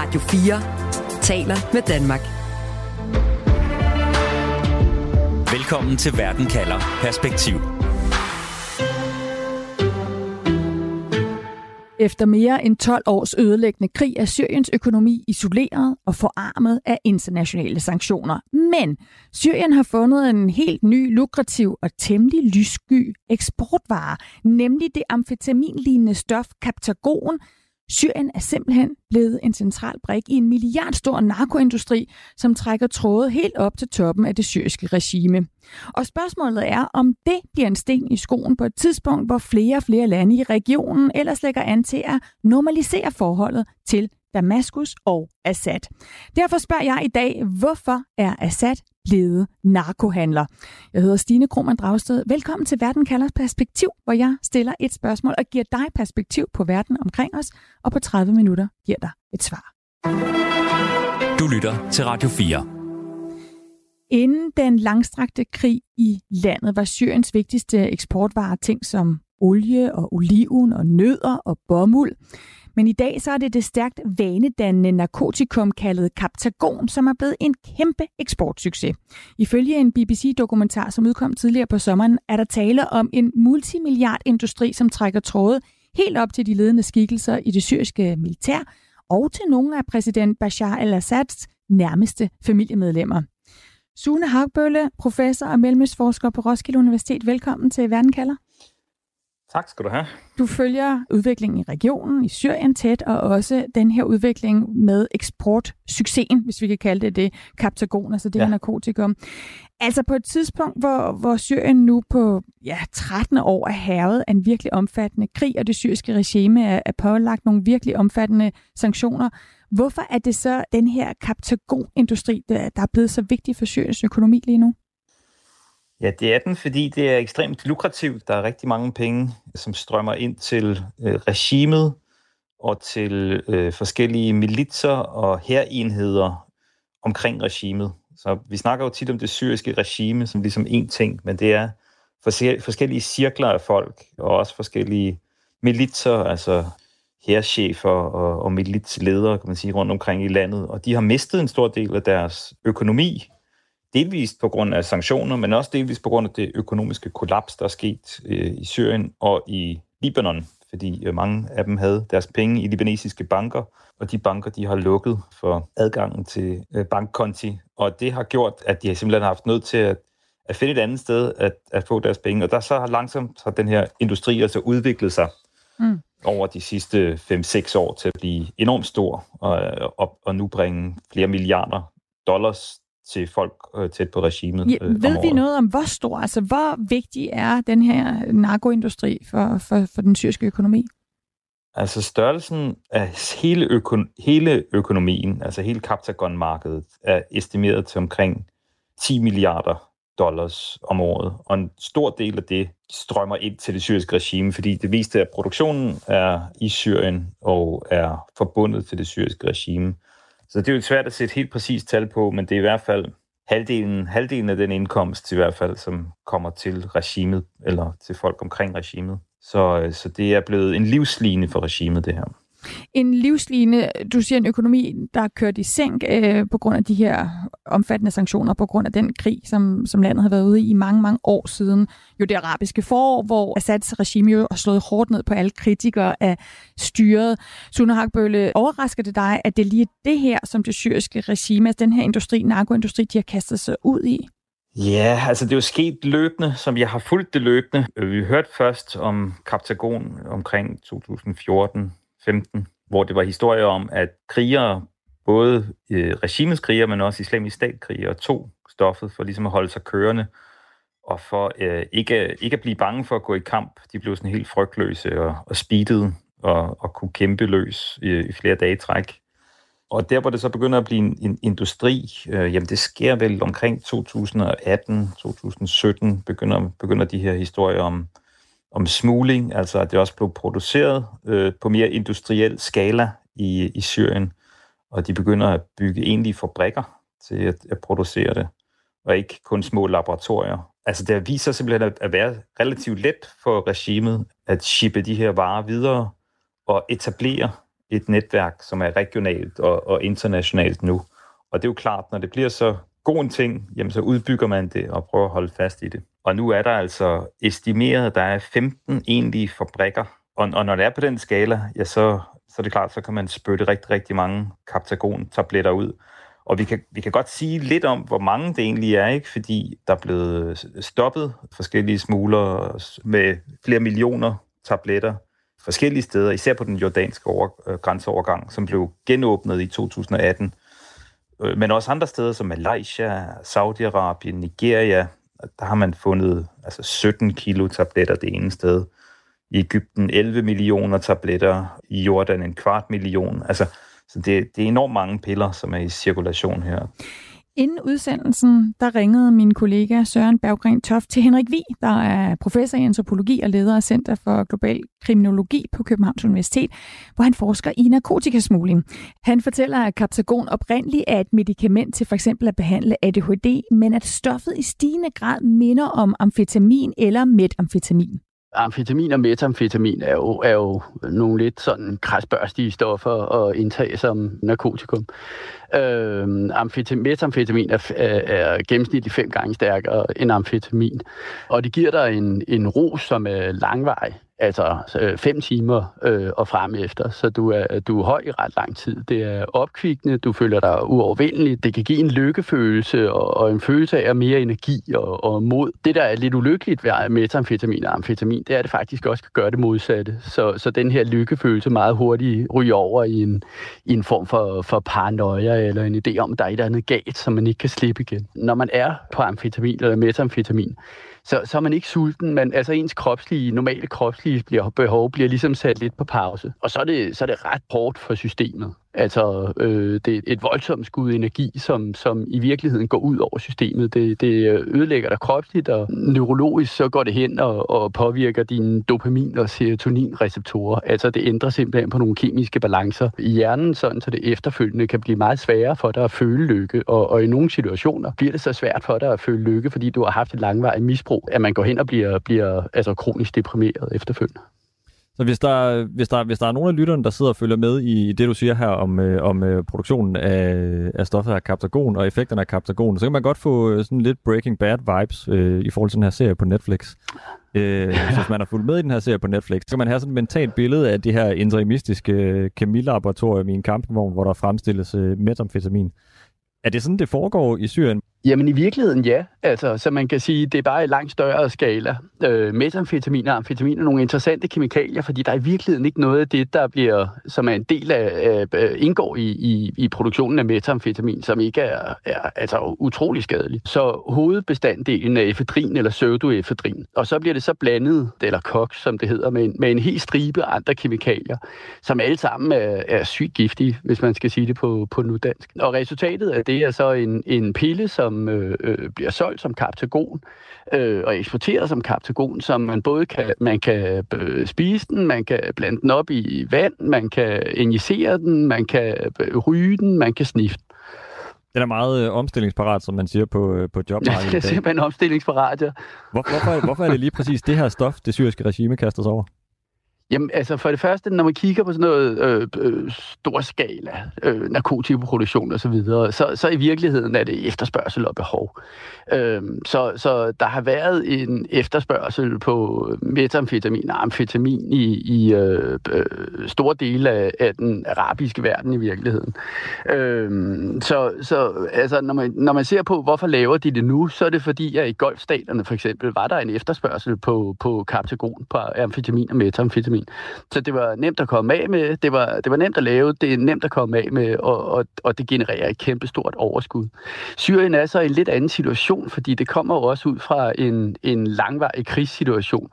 Radio 4 taler med Danmark. Velkommen til Verden kalder Perspektiv. Efter mere end 12 års ødelæggende krig er Syriens økonomi isoleret og forarmet af internationale sanktioner. Men Syrien har fundet en helt ny, lukrativ og temmelig lyssky eksportvare, nemlig det amfetaminlignende stof Captagon, Syrien er simpelthen blevet en central brik i en milliardstor narkoindustri, som trækker tråde helt op til toppen af det syriske regime. Og spørgsmålet er, om det bliver en sten i skoen på et tidspunkt, hvor flere og flere lande i regionen ellers lægger an til at normalisere forholdet til Damaskus og Assad. Derfor spørger jeg i dag, hvorfor er Assad blevet narkohandler? Jeg hedder Stine Krohmann Dragsted. Velkommen til Verden kalder perspektiv, hvor jeg stiller et spørgsmål og giver dig perspektiv på verden omkring os, og på 30 minutter giver dig et svar. Du lytter til Radio 4. Inden den langstrakte krig i landet var Syriens vigtigste eksportvarer ting som olie og oliven og nødder og bomuld. Men i dag så er det det stærkt vanedannende narkotikum kaldet Captagon, som er blevet en kæmpe eksportsucces. Ifølge en BBC-dokumentar, som udkom tidligere på sommeren, er der tale om en multimilliardindustri, som trækker tråde helt op til de ledende skikkelser i det syriske militær og til nogle af præsident Bashar al-Assads nærmeste familiemedlemmer. Sune Hagbølle, professor og mellemøstforsker på Roskilde Universitet. Velkommen til Verden kalder. Tak skal du have. Du følger udviklingen i regionen, i Syrien tæt, og også den her udvikling med eksportsuccesen, hvis vi kan kalde det det, Captagon, altså det ja. her narkotikum. Altså på et tidspunkt, hvor, hvor Syrien nu på ja, 13 år er hervet af en virkelig omfattende krig, og det syriske regime er, er pålagt nogle virkelig omfattende sanktioner. Hvorfor er det så den her Captagon-industri, der, der er blevet så vigtig for Syriens økonomi lige nu? Ja, det er den, fordi det er ekstremt lukrativt. Der er rigtig mange penge, som strømmer ind til øh, regimet og til øh, forskellige militser og herenheder omkring regimet. Så vi snakker jo tit om det syriske regime som ligesom én ting, men det er forskellige cirkler af folk og også forskellige militser, altså herrchefer og, og militsledere, kan man sige, rundt omkring i landet. Og de har mistet en stor del af deres økonomi delvist på grund af sanktioner, men også delvist på grund af det økonomiske kollaps, der er sket øh, i Syrien og i Libanon, fordi øh, mange af dem havde deres penge i libanesiske banker, og de banker, de har lukket for adgangen til øh, bankkonti, og det har gjort, at de har simpelthen haft nødt til at, at finde et andet sted at, at få deres penge, og der så har langsomt har den her industri altså udviklet sig mm. over de sidste 5-6 år til at blive enormt stor, og, og, og nu bringe flere milliarder dollars til folk øh, tæt på regimet. Ja, øh, ved vi noget om, hvor stor, altså hvor vigtig er den her narkoindustri for, for, for den syriske økonomi? Altså størrelsen af hele, øko- hele økonomien, altså hele Captagon-markedet, er estimeret til omkring 10 milliarder dollars om året. Og en stor del af det strømmer ind til det syriske regime, fordi det viste, at produktionen er i Syrien og er forbundet til det syriske regime. Så det er jo svært at sætte helt præcist tal på, men det er i hvert fald halvdelen, halvdelen af den indkomst i hvert fald, som kommer til regimet, eller til folk omkring regimet. Så, øh, så det er blevet en livsline for regimet, det her. En livsline, du siger en økonomi, der er kørt i sænk øh, på grund af de her omfattende sanktioner, på grund af den krig, som, som landet har været ude i i mange, mange år siden. Jo det arabiske forår, hvor Assads regime jo har slået hårdt ned på alle kritikere af styret. Sune Hakbølle, overrasker det dig, at det er lige det her, som det syriske regime, altså den her industri, narkoindustri, de har kastet sig ud i? Ja, altså det er jo sket løbende, som jeg har fulgt det løbende. Vi hørte først om Kaptagon omkring 2014 15, hvor det var historier om, at krigere, både øh, regimets krigere, men også islamisk statkrigere, tog stoffet for ligesom at holde sig kørende, og for øh, ikke, ikke at blive bange for at gå i kamp. De blev sådan helt frygtløse og, og speedede og, og kunne kæmpe løs i, i flere dage træk. Og der, hvor det så begynder at blive en, en industri, øh, jamen det sker vel omkring 2018-2017, begynder, begynder de her historier om, om smugling, altså at det også blev produceret øh, på mere industriel skala i, i Syrien, og de begynder at bygge egentlige fabrikker til at, at producere det, og ikke kun små laboratorier. Altså det viser simpelthen at, at være relativt let for regimet at shippe de her varer videre og etablere et netværk, som er regionalt og, og internationalt nu. Og det er jo klart, når det bliver så god en ting, jamen så udbygger man det og prøver at holde fast i det. Og nu er der altså estimeret, at der er 15 egentlige fabrikker. Og, og når det er på den skala, ja, så, så er det klart, så kan man spytte rigtig, rigtig mange Captagon-tabletter ud. Og vi kan, vi kan godt sige lidt om, hvor mange det egentlig er, ikke? fordi der er blevet stoppet forskellige smugler med flere millioner tabletter forskellige steder, især på den jordanske over, øh, grænseovergang, som blev genåbnet i 2018. Øh, men også andre steder som Malaysia, Saudi-Arabien, Nigeria, der har man fundet altså 17 kilo tabletter det ene sted. I Ægypten 11 millioner tabletter, i Jordan en kvart million. Altså, så det, det er enormt mange piller, som er i cirkulation her. Inden udsendelsen, der ringede min kollega Søren Berggren Toft til Henrik Vi, der er professor i antropologi og leder af Center for Global Kriminologi på Københavns Universitet, hvor han forsker i narkotikasmugling. Han fortæller, at Captagon oprindeligt er et medicament til for eksempel at behandle ADHD, men at stoffet i stigende grad minder om amfetamin eller metamfetamin amfetamin og metamfetamin er jo, er jo nogle lidt sådan krasbørstige stoffer at indtage som narkotikum. Øh, amfetamin, metamfetamin er, er, er gennemsnitligt fem gange stærkere end amfetamin, og det giver dig en, en ro, som er langvej altså øh, fem timer øh, og frem efter, så du er, du er høj i ret lang tid. Det er opkvikkende, du føler dig uovervindelig, det kan give en lykkefølelse og, og en følelse af mere energi og, og mod. Det, der er lidt ulykkeligt ved metamfetamin og amfetamin, det er, at det faktisk også kan gøre det modsatte. Så, så den her lykkefølelse meget hurtigt ryger over i en, i en form for, for paranoia eller en idé om, at der er et andet galt, som man ikke kan slippe igen. Når man er på amfetamin eller metamfetamin, så, så er man ikke sulten, men altså ens kropslige, normale kropslige behov bliver ligesom sat lidt på pause. Og så er det, så er det ret hårdt for systemet. Altså, øh, det er et voldsomt skud energi, som, som i virkeligheden går ud over systemet. Det, det ødelægger dig kropsligt, og neurologisk så går det hen og, og påvirker dine dopamin- og serotoninreceptorer. Altså, det ændrer simpelthen på nogle kemiske balancer i hjernen, sådan så det efterfølgende kan blive meget sværere for dig at føle lykke. Og, og i nogle situationer bliver det så svært for dig at føle lykke, fordi du har haft et langvarigt misbrug, at man går hen og bliver, bliver altså, kronisk deprimeret efterfølgende. Så hvis der, hvis, der, hvis der er nogen af lytterne, der sidder og følger med i det, du siger her om, øh, om øh, produktionen af, af stoffet af Captagon og effekterne af Captagon, så kan man godt få øh, sådan lidt Breaking Bad vibes øh, i forhold til den her serie på Netflix. Øh, hvis man har fulgt med i den her serie på Netflix, så kan man have sådan et mentalt billede af det her interimistiske øh, kemilaboratorium i en kampvogn, hvor der fremstilles øh, metamfetamin. Er det sådan, det foregår i Syrien? Jamen i virkeligheden ja. Altså, så man kan sige, det er bare i langt større skala. Øh, metamfetamin og amfetamin er nogle interessante kemikalier, fordi der er i virkeligheden ikke noget af det, der bliver, som er en del af, øh, indgår i, i, i produktionen af metamfetamin, som ikke er, er altså, utrolig skadelig. Så hovedbestanddelen er efedrin eller pseudoefedrin. Og så bliver det så blandet, eller koks, som det hedder, med en, med en hel stribe andre kemikalier, som alle sammen er, er sygt giftige, hvis man skal sige det på, på nu dansk. Og resultatet af det er så en, en pille, som som øh, øh, bliver solgt som kaptagon øh, og eksporteret som kaptagon, som man både kan, man kan øh, spise den, man kan blande den op i vand, man kan injicere den, man kan øh, ryge den, man kan snifte den er meget øh, omstillingsparat, som man siger på, øh, på jobmarkedet. Ja, det er simpelthen omstillingsparat, ja. Hvor, hvorfor, hvorfor er det lige præcis det her stof, det syriske regime kaster sig over? Jamen, altså for det første, når man kigger på sådan noget øh, øh, storskala, øh, narkotikaproduktion og så videre, så, så i virkeligheden er det efterspørgsel og behov. Øh, så, så der har været en efterspørgsel på metamfetamin og amfetamin i, i øh, øh, store dele af, af den arabiske verden i virkeligheden. Øh, så så altså, når, man, når man ser på, hvorfor laver de det nu, så er det fordi, at i golfstaterne for eksempel, var der en efterspørgsel på, på kaptagon, på amfetamin og metamfetamin økonomien. Så det var nemt at komme af med, det var, det var nemt at lave, det er nemt at komme af med, og, og, og det genererer et kæmpestort overskud. Syrien er så i en lidt anden situation, fordi det kommer jo også ud fra en, en langvarig krigssituation.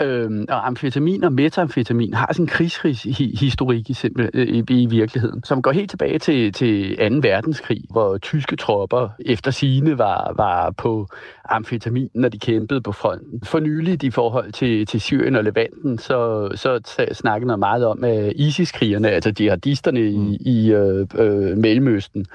Øhm, og amfetamin og metamfetamin har sådan en krigshistorik i, i, i virkeligheden, som går helt tilbage til, til 2. verdenskrig, hvor tyske tropper efter sine var, var på amfetamin, når de kæmpede på fronten. For nyligt i forhold til, til Syrien og Levanten, så, så snakkede man meget om, at ISIS-krigerne, altså jihadisterne i, mm. i øh, øh, Mellemøsten,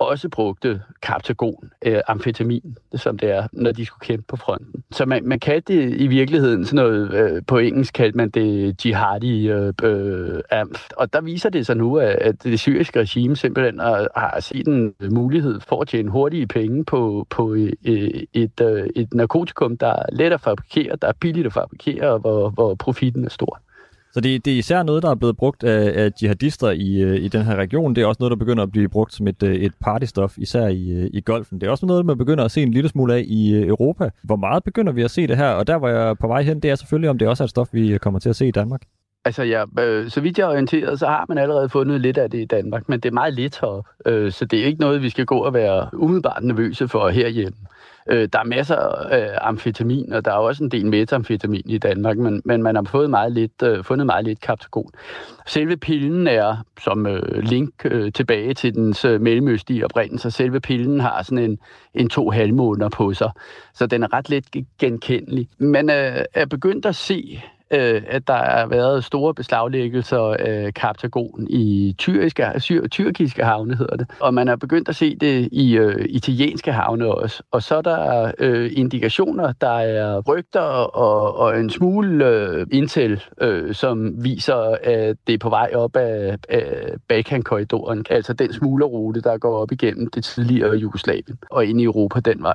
også brugte kaptagon, øh, amfetamin, som det er, når de skulle kæmpe på fronten. Så man, man kaldte det i virkeligheden sådan noget, øh, på engelsk kaldte man det jihadi øh, øh, amf. Og der viser det sig nu, at, at det syriske regime simpelthen har, har set en mulighed for at tjene hurtige penge på, på et, et, et, øh, et narkotikum, der er let at fabrikere, der er billigt at fabrikere, og hvor, hvor profitten er stor. Så det, det er især noget, der er blevet brugt af, af jihadister i, øh, i den her region. Det er også noget, der begynder at blive brugt som et, øh, et partystof, især i, øh, i golfen. Det er også noget, man begynder at se en lille smule af i Europa. Hvor meget begynder vi at se det her? Og der, hvor jeg er på vej hen, det er selvfølgelig, om det også er et stof, vi kommer til at se i Danmark. Altså ja, øh, så vidt jeg er orienteret, så har man allerede fundet lidt af det i Danmark, men det er meget lidt heroppe. Øh, så det er ikke noget, vi skal gå og være umiddelbart nervøse for herhjemme. Øh, der er masser af øh, amfetamin, og der er også en del metamfetamin i Danmark, men, men man har fået meget lidt, øh, fundet meget lidt kaptagon. Selve pillen er, som øh, link øh, tilbage til dens øh, mellemøstlige oprindelse, selve pillen har sådan en, en to halvmåneder på sig, så den er ret let genkendelig. Man øh, er begyndt at se øh, at der har været store beslaglæggelser øh, af kaptagon i tyrkiske, syr, tyrkiske havne, hedder det. Og man er begyndt at se det i øh, italienske havne også. Og så er der øh, indikationer, der er rygter og, og en smule øh, intel, øh, som viser, at det er på vej op af, af Balkan-korridoren, altså den smuglerrute, der går op igennem det tidligere Jugoslavien og ind i Europa den vej.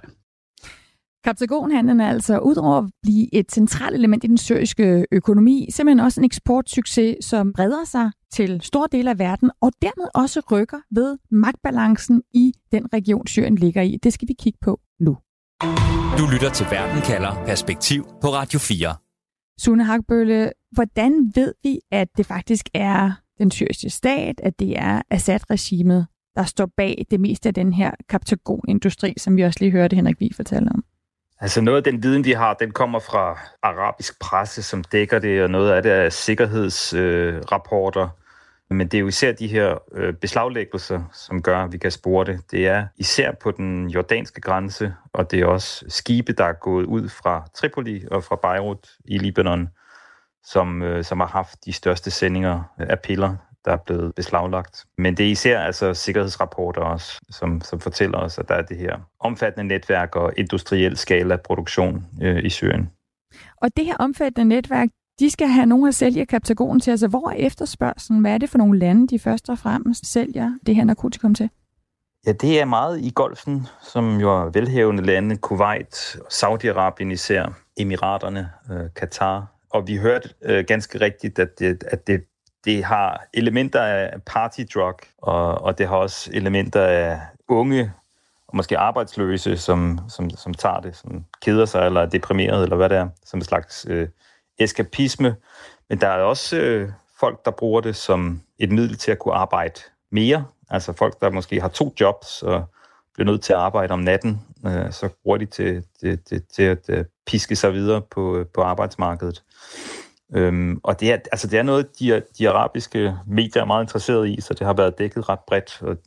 Kaptagonhandlen er altså udover at blive et centralt element i den syriske økonomi, simpelthen også en eksportsucces, som breder sig til store dele af verden, og dermed også rykker ved magtbalancen i den region, Syrien ligger i. Det skal vi kigge på nu. Du lytter til Verden kalder Perspektiv på Radio 4. Sune Hagbølle, hvordan ved vi, at det faktisk er den syriske stat, at det er Assad-regimet, der står bag det meste af den her kaptagonindustri, som vi også lige hørte Henrik Vig fortælle om? Altså noget af den viden, de har, den kommer fra arabisk presse, som dækker det, og noget af det er sikkerhedsrapporter. Øh, Men det er jo især de her øh, beslaglæggelser, som gør, at vi kan spore det. Det er især på den jordanske grænse, og det er også skibe, der er gået ud fra Tripoli og fra Beirut i Libanon, som, øh, som har haft de største sendinger øh, af piller der er blevet beslaglagt. Men det er især altså sikkerhedsrapporter også, som, som fortæller os, at der er det her omfattende netværk og industriel skala produktion øh, i Syrien. Og det her omfattende netværk, de skal have nogen at sælge kaptagon til. Altså, hvor er efterspørgselen? Hvad er det for nogle lande, de først og fremmest sælger det her narkotikum til? Ja, det er meget i golfen, som jo er velhævende lande, Kuwait, Saudi-Arabien især, Emiraterne, øh, Katar. Og vi hørte øh, ganske rigtigt, at det, at det det har elementer af party drug, og, og det har også elementer af unge og måske arbejdsløse, som, som, som tager det, som keder sig eller er deprimeret, eller hvad det er, som en slags øh, eskapisme. Men der er også øh, folk, der bruger det som et middel til at kunne arbejde mere. Altså folk, der måske har to jobs og bliver nødt til at arbejde om natten, øh, så bruger de til, til, til, til at øh, piske sig videre på, øh, på arbejdsmarkedet. Øhm, og det er, altså det er noget, de, de arabiske medier er meget interesseret i, så det har været dækket ret bredt. Og,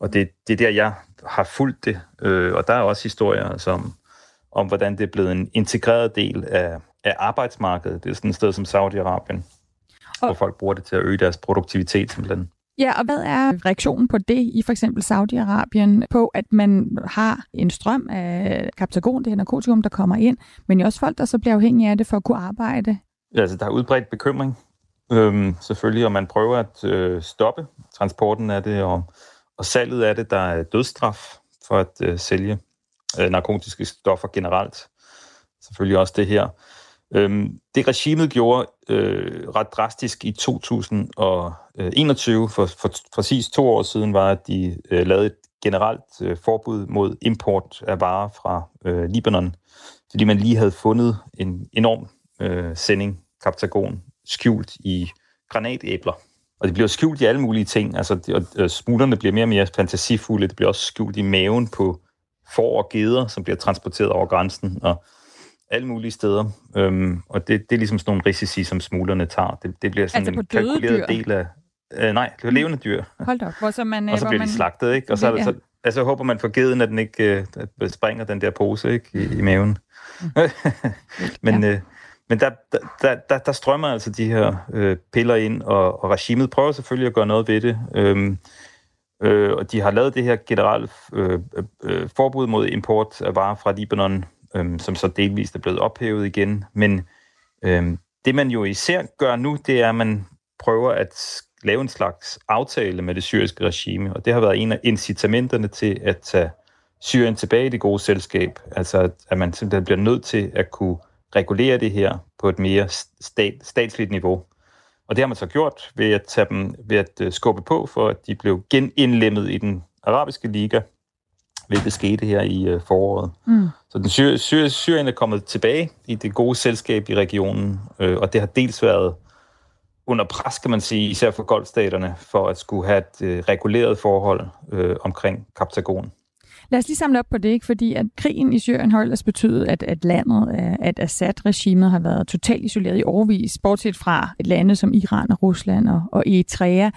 og det, det er der, jeg har fulgt det. Øh, og der er også historier altså, om, om, hvordan det er blevet en integreret del af, af arbejdsmarkedet. Det er sådan et sted som Saudi-Arabien, og... hvor folk bruger det til at øge deres produktivitet simpelthen. Ja, og hvad er reaktionen på det i for eksempel Saudi-Arabien på, at man har en strøm af kaptagon, det her narkotikum, der kommer ind, men også folk, der så bliver afhængige af det for at kunne arbejde Altså, der er udbredt bekymring, øhm, selvfølgelig, og man prøver at øh, stoppe transporten af det, og, og salget af det, der er dødsstraf for at øh, sælge øh, narkotiske stoffer generelt. Selvfølgelig også det her. Øhm, det regimet gjorde øh, ret drastisk i 2021, for, for præcis to år siden, var, at de øh, lavede et generelt øh, forbud mod import af varer fra øh, Libanon, fordi man lige havde fundet en enorm øh, sending kaptagon skjult i granatæbler. Og det bliver skjult i alle mulige ting. Altså, de, og, smuglerne bliver mere og mere fantasifulde. Det bliver også skjult i maven på får og geder, som bliver transporteret over grænsen, og alle mulige steder. Øhm, og det, det er ligesom sådan nogle risici, som smuglerne tager. Det, det bliver sådan altså en kalkuleret dyr? del af... Øh, nej, det er levende dyr. Hold da op. Hvor så man, og så bliver man... de slagtet, ikke? Og så, ja. så altså, håber man for geden, at den ikke øh, springer den der pose ikke, i, i maven. Mm. Men... Ja. Øh, men der, der, der, der strømmer altså de her øh, piller ind, og, og regimet prøver selvfølgelig at gøre noget ved det. Øhm, Øh, og de har lavet det her generelle øh, øh, forbud mod import af varer fra Libanon, øh, som så delvist er blevet ophævet igen. Men øh, det man jo især gør nu, det er, at man prøver at lave en slags aftale med det syriske regime, og det har været en af incitamenterne til at tage Syrien tilbage i det gode selskab. Altså, at man simpelthen bliver nødt til at kunne regulere det her på et mere stat, statsligt niveau. Og det har man så gjort ved at tage dem, ved at øh, skubbe på, for at de blev genindlemmet i den arabiske liga, hvilket skete her i øh, foråret. Mm. Så den syr, syr, Syrien er kommet tilbage i det gode selskab i regionen, øh, og det har dels været under pres, kan man sige, især for golfstaterne, for at skulle have et øh, reguleret forhold øh, omkring Kaptagon. Lad os lige samle op på det, ikke? fordi at krigen i Syrien har ellers betydet, at, at landet, at Assad-regimet har været totalt isoleret i overvis, bortset fra et lande som Iran og Rusland og, og Eritrea.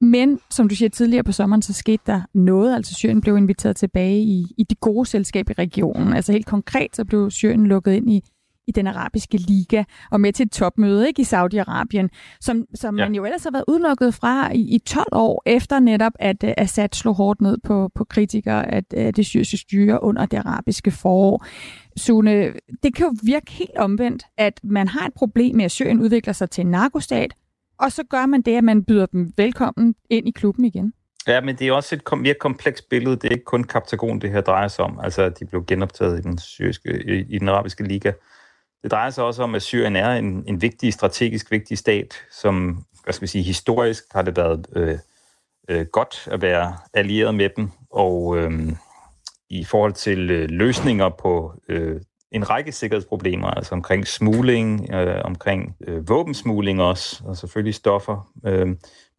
Men som du siger tidligere på sommeren, så skete der noget. Altså Syrien blev inviteret tilbage i, i det gode selskab i regionen. Altså helt konkret, så blev Syrien lukket ind i i den arabiske liga og med til et topmøde ikke, i Saudi-Arabien, som, som ja. man jo ellers har været udelukket fra i, i 12 år, efter netop at uh, Assad slog hårdt ned på, på kritikere af uh, det syriske styre under det arabiske forår. Sune, det kan jo virke helt omvendt, at man har et problem med, at Syrien udvikler sig til en narkostat, og så gør man det, at man byder dem velkommen ind i klubben igen. Ja, men det er også et mere komplekst billede. Det er ikke kun Kaptagon, det her drejer sig om. Altså, de blev genoptaget i den, syriske, i, i den arabiske liga. Det drejer sig også om, at Syrien er en, en vigtig, strategisk vigtig stat, som, hvad skal vi sige, historisk har det været øh, øh, godt at være allieret med dem, og øh, i forhold til øh, løsninger på øh, en række sikkerhedsproblemer, altså omkring smugling, øh, omkring øh, våbensmugling også, og selvfølgelig stoffer, øh,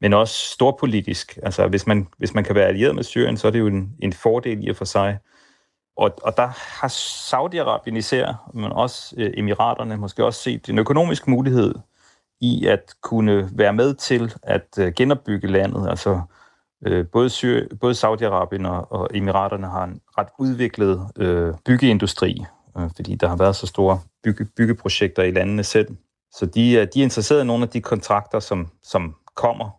men også storpolitisk. Altså hvis man, hvis man kan være allieret med Syrien, så er det jo en, en fordel i og for sig. Og, og der har Saudi-Arabien især, men også øh, Emiraterne, måske også set en økonomisk mulighed i at kunne være med til at øh, genopbygge landet. Altså øh, både, Syr, både Saudi-Arabien og, og Emiraterne har en ret udviklet øh, byggeindustri, øh, fordi der har været så store bygge, byggeprojekter i landene selv. Så de, øh, de er interesseret i nogle af de kontrakter, som, som kommer.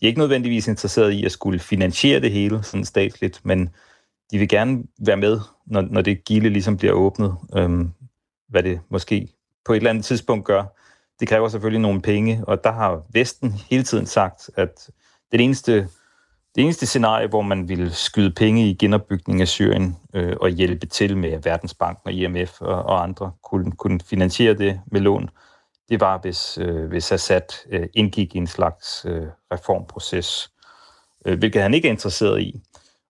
De er ikke nødvendigvis interesseret i at skulle finansiere det hele sådan statsligt, men de vil gerne være med, når, når det gilde ligesom bliver åbnet, øhm, hvad det måske på et eller andet tidspunkt gør. Det kræver selvfølgelig nogle penge, og der har Vesten hele tiden sagt, at det eneste, det eneste scenarie, hvor man ville skyde penge i genopbygning af Syrien øh, og hjælpe til med Verdensbanken og IMF og, og andre kunne, kunne finansiere det med lån, det var, hvis, øh, hvis Assad øh, indgik i en slags øh, reformproces, øh, hvilket han ikke er interesseret i.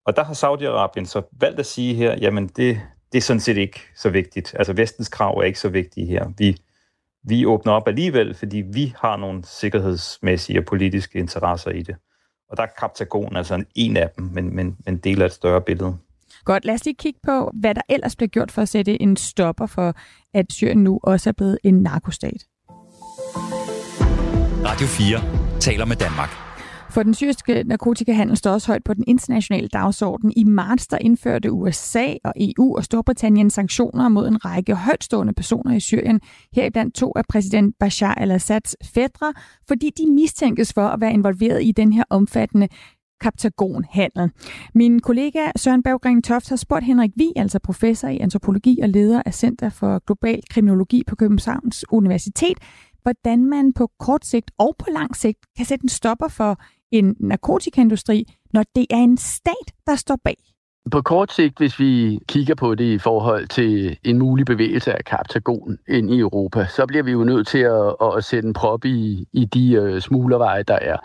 Og der har Saudi-Arabien så valgt at sige her, jamen det, det er sådan set ikke så vigtigt. Altså vestens krav er ikke så vigtige her. Vi, vi åbner op alligevel, fordi vi har nogle sikkerhedsmæssige og politiske interesser i det. Og der er Kaptagon altså en af dem, men, men, men del af et større billede. Godt, lad os lige kigge på, hvad der ellers bliver gjort for at sætte en stopper for, at Syrien nu også er blevet en narkostat. Radio 4 taler med Danmark. For den syriske narkotikahandel står også højt på den internationale dagsorden. I marts der indførte USA og EU og Storbritannien sanktioner mod en række højtstående personer i Syrien, heriblandt to af præsident Bashar al-Assads fædre, fordi de mistænkes for at være involveret i den her omfattende kaptagonhandel. Min kollega Søren Berggren Toft har spurgt Henrik Vi, altså professor i antropologi og leder af Center for Global Kriminologi på Københavns Universitet, hvordan man på kort sigt og på lang sigt kan sætte en stopper for en narkotikaindustri, når det er en stat, der står bag? På kort sigt, hvis vi kigger på det i forhold til en mulig bevægelse af kaptagon ind i Europa, så bliver vi jo nødt til at, at sætte en prop i, i de uh, smuglerveje, der er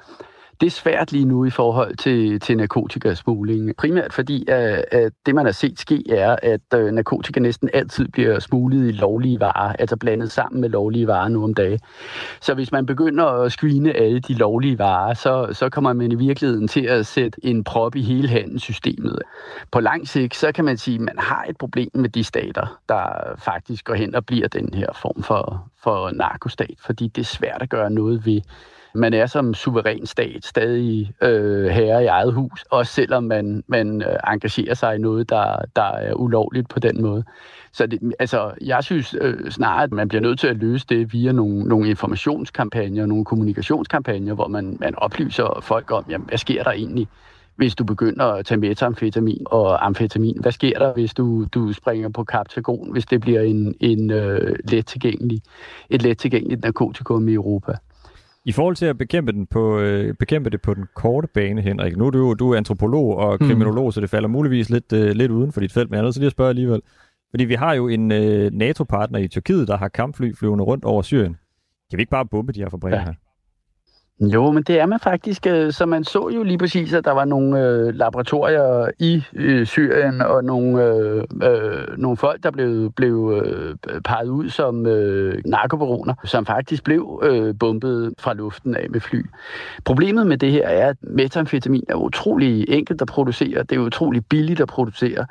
det er svært lige nu i forhold til, til narkotikasmugling. Primært fordi, at, at det man har set ske er, at øh, narkotika næsten altid bliver smuglet i lovlige varer, altså blandet sammen med lovlige varer nu om dagen. Så hvis man begynder at screene alle de lovlige varer, så, så kommer man i virkeligheden til at sætte en prop i hele handelssystemet. På lang sigt, så kan man sige, at man har et problem med de stater, der faktisk går hen og bliver den her form for, for narkostat, fordi det er svært at gøre noget ved man er som suveræn stat stadig øh, herre i eget hus, også selvom man, man øh, engagerer sig i noget, der, der er ulovligt på den måde. Så det, altså, jeg synes øh, snarere, at man bliver nødt til at løse det via nogle, nogle informationskampagner, nogle kommunikationskampagner, hvor man, man oplyser folk om, jamen, hvad sker der egentlig hvis du begynder at tage metamfetamin og amfetamin? Hvad sker der, hvis du, du springer på kaptagon, hvis det bliver en, en øh, let tilgængelig, et let tilgængeligt narkotikum i Europa? I forhold til at bekæmpe, den på, øh, bekæmpe det på den korte bane, Henrik, nu er du, du er antropolog og hmm. kriminolog, mm. så det falder muligvis lidt, øh, lidt uden for dit felt, men jeg er nødt til lige at spørge alligevel. Fordi vi har jo en øh, NATO-partner i Tyrkiet, der har kampfly flyvende rundt over Syrien. Kan vi ikke bare bombe de her fabrikker ja. her? Jo, men det er man faktisk. Øh, så man så jo lige præcis, at der var nogle øh, laboratorier i øh, Syrien, og nogle, øh, øh, nogle folk, der blev, blev øh, peget ud som øh, narkobaroner, som faktisk blev øh, bombet fra luften af med fly. Problemet med det her er, at metamfetamin er utrolig enkelt at producere. Det er utrolig billigt at producere.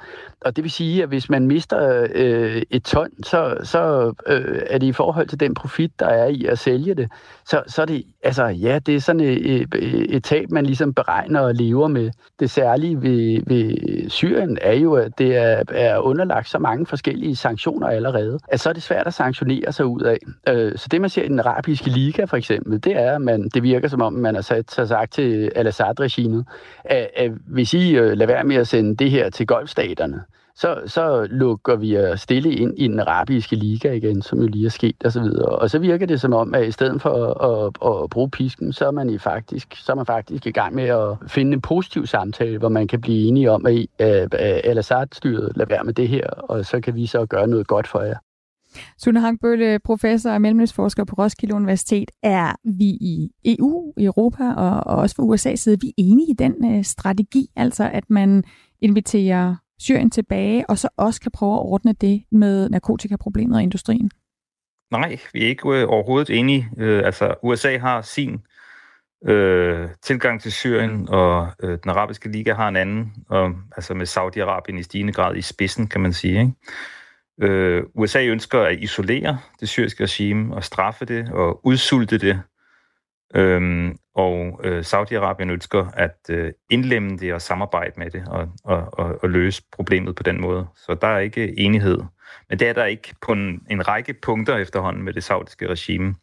Og det vil sige, at hvis man mister øh, et ton, så, så øh, er det i forhold til den profit, der er i at sælge det. Så, så er det, altså ja, det er sådan et, et, et tab, man ligesom beregner og lever med. Det særlige ved, ved Syrien er jo, at det er, er underlagt så mange forskellige sanktioner allerede, at så er det svært at sanktionere sig ud af. Øh, så det, man ser i den arabiske liga for eksempel, det er, at man, det virker som om, man har sat sig sagt til al-Assad-regimet, at, at hvis I øh, lader være med at sende det her til golfstaterne, så, så lukker vi øh, stille ind i den arabiske liga igen, som jo lige er sket og så videre. Og så virker det som om, at i stedet for at, at, at bruge pisken, så er, man i faktisk, så er man faktisk i gang med at finde en positiv samtale, hvor man kan blive enige om, at, at øh, øh, Al-Assad-styret lader være med det her, og så kan vi så gøre noget godt for jer. Sune Hangbølle, professor og mellemøstforsker på Roskilde Universitet. Er vi i EU, i Europa og, og også fra USA's side, vi enige i den øh, strategi, altså at man inviterer Syrien tilbage, og så også kan prøve at ordne det med narkotikaproblemet og industrien? Nej, vi er ikke øh, overhovedet enige. Øh, altså, USA har sin øh, tilgang til Syrien, og øh, den arabiske liga har en anden, og, altså med Saudi-Arabien i stigende grad i spidsen, kan man sige. Ikke? Øh, USA ønsker at isolere det syriske regime og straffe det og udsulte det Øhm, og øh, Saudi-Arabien ønsker at øh, indlemme det og samarbejde med det og, og, og, og løse problemet på den måde. Så der er ikke enighed. Men det er der ikke på en, en række punkter efterhånden med det saudiske regime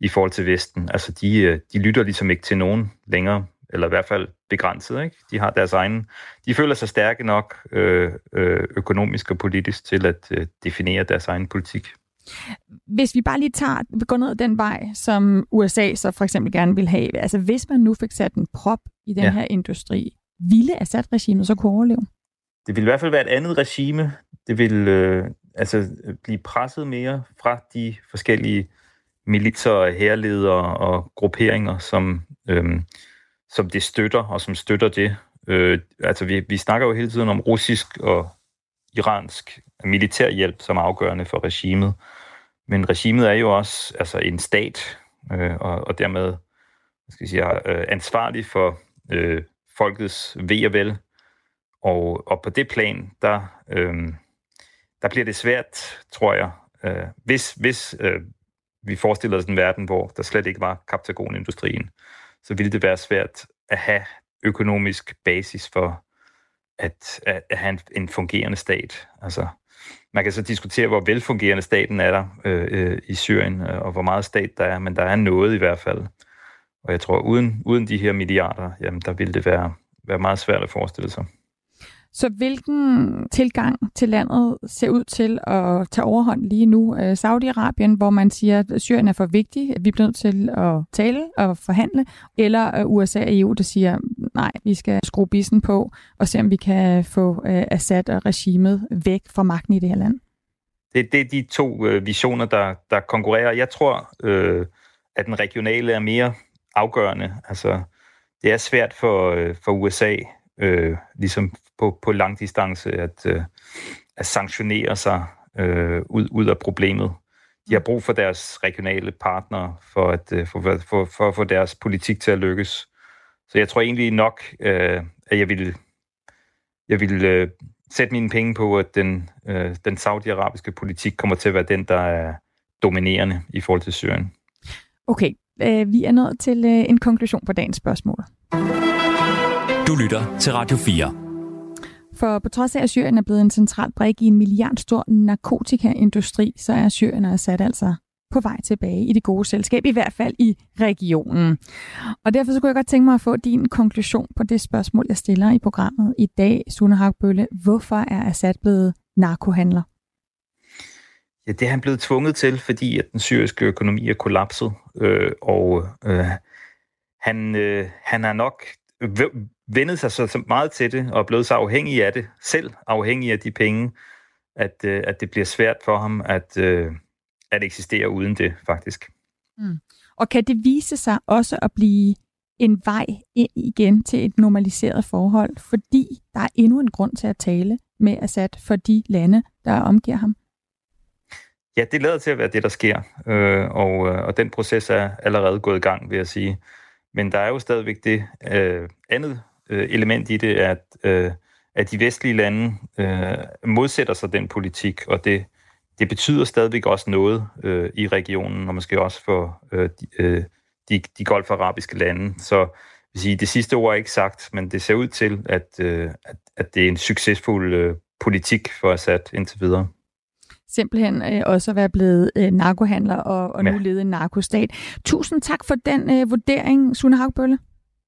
i forhold til Vesten. Altså de, øh, de lytter ligesom ikke til nogen længere, eller i hvert fald begrænset. Ikke? De har deres egen, de føler sig stærke nok øh, øh, økonomisk og politisk til at øh, definere deres egen politik. Hvis vi bare lige tager, går ned den vej, som USA så for eksempel gerne vil have, altså hvis man nu fik sat en prop i den ja. her industri, ville Assad-regimet så kunne overleve? Det vil i hvert fald være et andet regime. Det vil øh, altså blive presset mere fra de forskellige militser, herledere og grupperinger, som, øh, som det støtter, og som støtter det. Øh, altså vi, vi snakker jo hele tiden om russisk og iransk militærhjælp som afgørende for regimet. Men regimet er jo også altså en stat, øh, og, og dermed skal jeg sige, øh, ansvarlig for øh, folkets ved og vel. Og, og på det plan, der, øh, der bliver det svært, tror jeg, øh, hvis, hvis øh, vi forestiller os en verden, hvor der slet ikke var kaptagonindustrien, så ville det være svært at have økonomisk basis for at, at, at have en, en fungerende stat. Altså, man kan så diskutere, hvor velfungerende staten er der øh, øh, i Syrien, øh, og hvor meget stat der er, men der er noget i hvert fald. Og jeg tror, uden, uden de her milliarder, jamen, der ville det være, være meget svært at forestille sig. Så hvilken tilgang til landet ser ud til at tage overhånd lige nu? Øh, Saudi-Arabien, hvor man siger, at Syrien er for vigtig, at vi bliver nødt til at tale og forhandle, eller øh, USA og EU, der siger, nej, vi skal skrue bissen på og se, om vi kan få øh, Assad og regimet væk fra magten i det her land? Det, det er de to visioner, der, der konkurrerer. Jeg tror, øh, at den regionale er mere afgørende. Altså, det er svært for, for USA øh, ligesom på, på lang distance at, øh, at sanktionere sig øh, ud, ud af problemet. De har brug for deres regionale partnere for at øh, for, for, for at få deres politik til at lykkes. Så jeg tror egentlig nok, øh, at jeg vil, jeg vil øh, sætte mine penge på, at den, øh, den saudiarabiske politik kommer til at være den, der er dominerende i forhold til Syrien. Okay, øh, vi er nået til øh, en konklusion på dagens spørgsmål. Du lytter til Radio 4. For på trods af, at Syrien er blevet en central brik i en milliardstor narkotikaindustri, så er Syrien og Assad altså på vej tilbage i det gode selskab, i hvert fald i regionen. Og derfor så kunne jeg godt tænke mig at få din konklusion på det spørgsmål, jeg stiller i programmet i dag, Sune Hagbølle. Hvorfor er Assad blevet narkohandler? Ja, det er han blevet tvunget til, fordi at den syriske økonomi er kollapset, øh, og øh, han, øh, han har nok vendet sig så meget til det og er blevet så afhængig af det, selv afhængig af de penge, at, øh, at det bliver svært for ham at, øh, at eksistere uden det, faktisk. Mm. Og kan det vise sig også at blive en vej ind igen til et normaliseret forhold, fordi der er endnu en grund til at tale med Assad for de lande, der omgiver ham? Ja, det lader til at være det, der sker, øh, og, øh, og den proces er allerede gået i gang, vil jeg sige. Men der er jo stadigvæk det øh, andet øh, element i det, at, øh, at de vestlige lande øh, modsætter sig den politik, og det, det betyder stadigvæk også noget øh, i regionen, og måske også for øh, de, øh, de, de golf-arabiske lande. Så vil sige, det sidste ord er ikke sagt, men det ser ud til, at, øh, at, at det er en succesfuld øh, politik for Assad indtil videre simpelthen øh, også at være blevet øh, narkohandler og, og ja. nu lede en narkostat. Tusind tak for den øh, vurdering, Sune Hagbølle.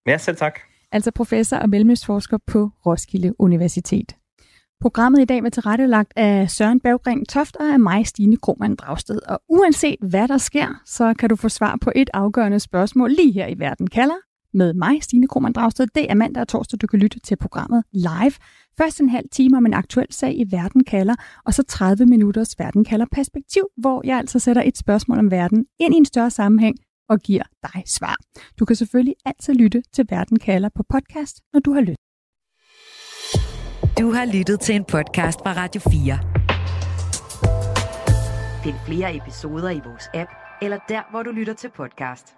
Ja, selv tak. Altså professor og mellemøstforsker på Roskilde Universitet. Programmet i dag var tilrettelagt af Søren Berggren Toft og af mig, Stine Krohmann Dragsted. Og uanset hvad der sker, så kan du få svar på et afgørende spørgsmål lige her i Verden kalder med mig, Stine Krohmann Dragsted. Det er mandag og torsdag, du kan lytte til programmet live. Først en halv time om en aktuel sag i Verden kalder, og så 30 minutters Verden kalder perspektiv, hvor jeg altså sætter et spørgsmål om verden ind i en større sammenhæng og giver dig svar. Du kan selvfølgelig altid lytte til Verden kalder på podcast, når du har lyttet. Du har lyttet til en podcast fra Radio 4. Find flere episoder i vores app, eller der, hvor du lytter til podcast.